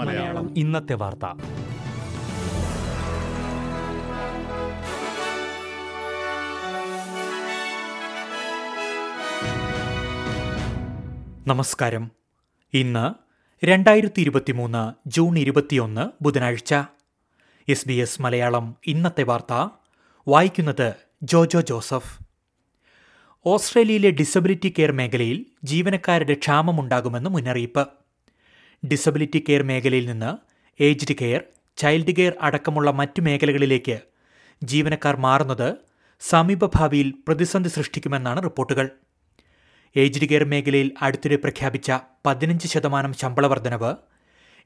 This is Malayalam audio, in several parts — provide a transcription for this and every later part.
മലയാളം. ഇന്നത്തെ വാർത്ത. നമസ്കാരം. ഇന്ന് രണ്ടായിരത്തി ഇരുപത്തിമൂന്ന് ജൂൺ ഇരുപത്തിയൊന്ന് ബുധനാഴ്ച. എസ് ബി എസ് മലയാളം ഇന്നത്തെ വാർത്ത. വായിക്കുന്നത് ജോജോ ജോസഫ്. ഓസ്ട്രേലിയയിലെ ഡിസബിലിറ്റി കെയർ മേഖലയിൽ ജീവനക്കാരുടെ ക്ഷാമമുണ്ടാകുമെന്ന് മുന്നറിയിപ്പ്. ഡിസബിലിറ്റി കെയർ മേഖലയിൽ നിന്ന് ഏജ്ഡ് കെയർ ചൈൽഡ് കെയർ അടക്കമുള്ള മറ്റു മേഖലകളിലേക്ക് ജീവനക്കാർ മാറുന്നത് സമീപഭാവിയിൽ പ്രതിസന്ധി സൃഷ്ടിക്കുമെന്നാണ് റിപ്പോർട്ടുകൾ. ഏജ്ഡ് കെയർ മേഖലയിൽ അടുത്തിടെ പ്രഖ്യാപിച്ച പതിനഞ്ച് ശതമാനം ശമ്പള വർധനവ്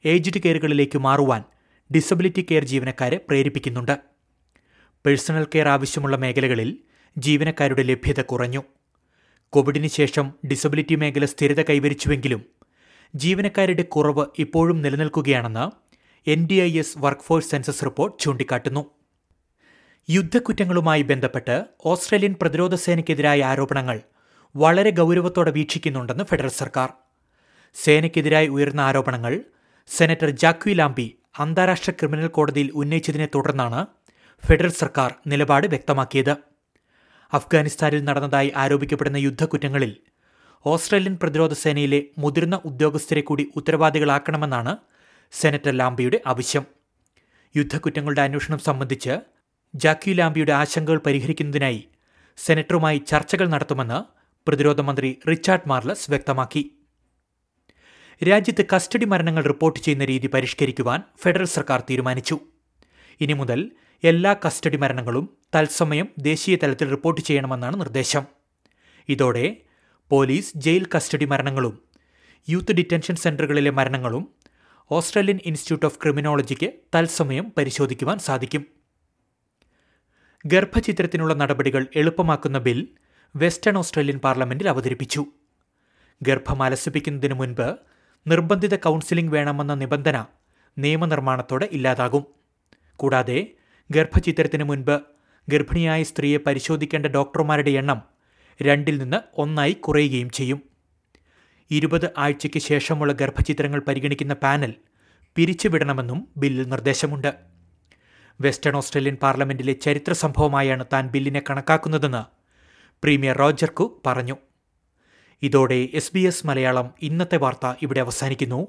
ഏജ്ഡ് കെയറുകളിലേക്ക് മാറുവാൻ ഡിസബിലിറ്റി കെയർ ജീവനക്കാരെ പ്രേരിപ്പിക്കുന്നുണ്ട്. പേഴ്സണൽ കെയർ ആവശ്യമുള്ള മേഖലകളിൽ ജീവനക്കാരുടെ ലഭ്യത കുറഞ്ഞു. കോവിഡിന് ശേഷം ഡിസബിലിറ്റി മേഖല സ്ഥിരത കൈവരിച്ചുവെങ്കിലും ജീവനക്കാരുടെ കുറവ് ഇപ്പോഴും നിലനിൽക്കുകയാണെന്ന് N D I S workforce census report ചൂണ്ടിക്കാട്ടുന്നു. യുദ്ധക്കുറ്റങ്ങളുമായി ബന്ധപ്പെട്ട് ഓസ്ട്രേലിയൻ പ്രതിരോധ സേനയ്ക്കെതിരായ ആരോപണങ്ങൾ വളരെ ഗൗരവത്തോടെ വീക്ഷിക്കുന്നുണ്ടെന്ന് ഫെഡറൽ സർക്കാർ. സേനയ്ക്കെതിരായി ഉയർന്ന ആരോപണങ്ങൾ സെനറ്റർ ജാക്വി ലാംബി അന്താരാഷ്ട്ര ക്രിമിനൽ കോടതിയിൽ ഉന്നയിച്ചതിനെ തുടർന്നാണ് ഫെഡറൽ സർക്കാർ നിലപാട് വ്യക്തമാക്കിയത്. അഫ്ഗാനിസ്ഥാനിൽ നടന്നതായി ആരോപിക്കപ്പെടുന്ന യുദ്ധക്കുറ്റങ്ങളിൽ ഓസ്ട്രേലിയൻ പ്രതിരോധ സേനയിലെ മുതിർന്ന ഉദ്യോഗസ്ഥരെ കൂടി ഉത്തരവാദികളാക്കണമെന്നാണ് സെനറ്റർ ലാംബിയുടെ ആവശ്യം. യുദ്ധക്കുറ്റങ്ങളുടെ അന്വേഷണം സംബന്ധിച്ച് ജാക്കി ലാംബിയുടെ ആശങ്കകൾ പരിഹരിക്കുന്നതിനായി സെനറ്ററുമായി ചർച്ചകൾ നടത്തുമെന്ന് പ്രതിരോധ മന്ത്രി റിച്ചാർഡ് മാർലസ് വ്യക്തമാക്കി. രാജ്യത്ത് കസ്റ്റഡി മരണങ്ങൾ റിപ്പോർട്ട് ചെയ്യുന്ന രീതി പരിഷ്കരിക്കുവാൻ ഫെഡറൽ സർക്കാർ തീരുമാനിച്ചു. ഇനി മുതൽ എല്ലാ കസ്റ്റഡി മരണങ്ങളും തത്സമയം ദേശീയ തലത്തിൽ റിപ്പോർട്ട് ചെയ്യണമെന്നാണ് നിർദ്ദേശം. ഇതോടെ പോലീസ് ജയിൽ കസ്റ്റഡി മരണങ്ങളും യൂത്ത് ഡിറ്റൻഷൻ സെന്ററുകളിലെ മരണങ്ങളും ഓസ്ട്രേലിയൻ ഇൻസ്റ്റിറ്റ്യൂട്ട് ഓഫ് ക്രിമിനോളജിക്ക് തത്സമയം പരിശോധിക്കുവാൻ സാധിക്കും. ഗർഭചിത്രത്തിനുള്ള നടപടികൾ എളുപ്പമാക്കുന്ന ബിൽ വെസ്റ്റേൺ ഓസ്ട്രേലിയൻ പാർലമെന്റിൽ അവതരിപ്പിച്ചു. ഗർഭം അലസിപ്പിക്കുന്നതിനു മുൻപ് നിർബന്ധിത കൗൺസിലിംഗ് വേണമെന്ന നിബന്ധന നിയമനിർമ്മാണത്തോടെ ഇല്ലാതാകും. കൂടാതെ ഗർഭചിത്രത്തിന് മുൻപ് ഗർഭിണിയായ സ്ത്രീയെ പരിശോധിക്കേണ്ട ഡോക്ടർമാരുടെ എണ്ണം രണ്ടിൽ നിന്ന് ഒന്നായി കുറയുകയും ചെയ്യും. ഇരുപത് ആഴ്ചയ്ക്ക് ശേഷമുള്ള ഗർഭചിത്രങ്ങൾ പരിഗണിക്കുന്ന പാനൽ പിരിച്ചുവിടണമെന്നും ബില്ലിൽ നിർദ്ദേശമുണ്ട്. വെസ്റ്റേൺ ഓസ്ട്രേലിയൻ പാർലമെന്റിലെ ചരിത്ര സംഭവമായാണ് താൻ ബില്ലിനെ കണക്കാക്കുന്നതെന്ന് പ്രീമിയർ റോജർ കു പറഞ്ഞു. ഇതോടെ എസ് ബി എസ് മലയാളം ഇന്നത്തെ വാർത്ത ഇവിടെ അവസാനിക്കുന്നു.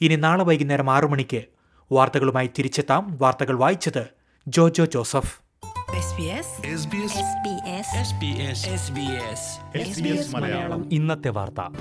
ഇനി നാളെ വൈകുന്നേരം ആറു മണിക്ക് വാർത്തകളുമായി തിരിച്ചെത്താം വാർത്തകൾ വായിച്ചത് ജോജോ ജോസഫ്. SBS ഇന്നത്തെ വാർത്ത.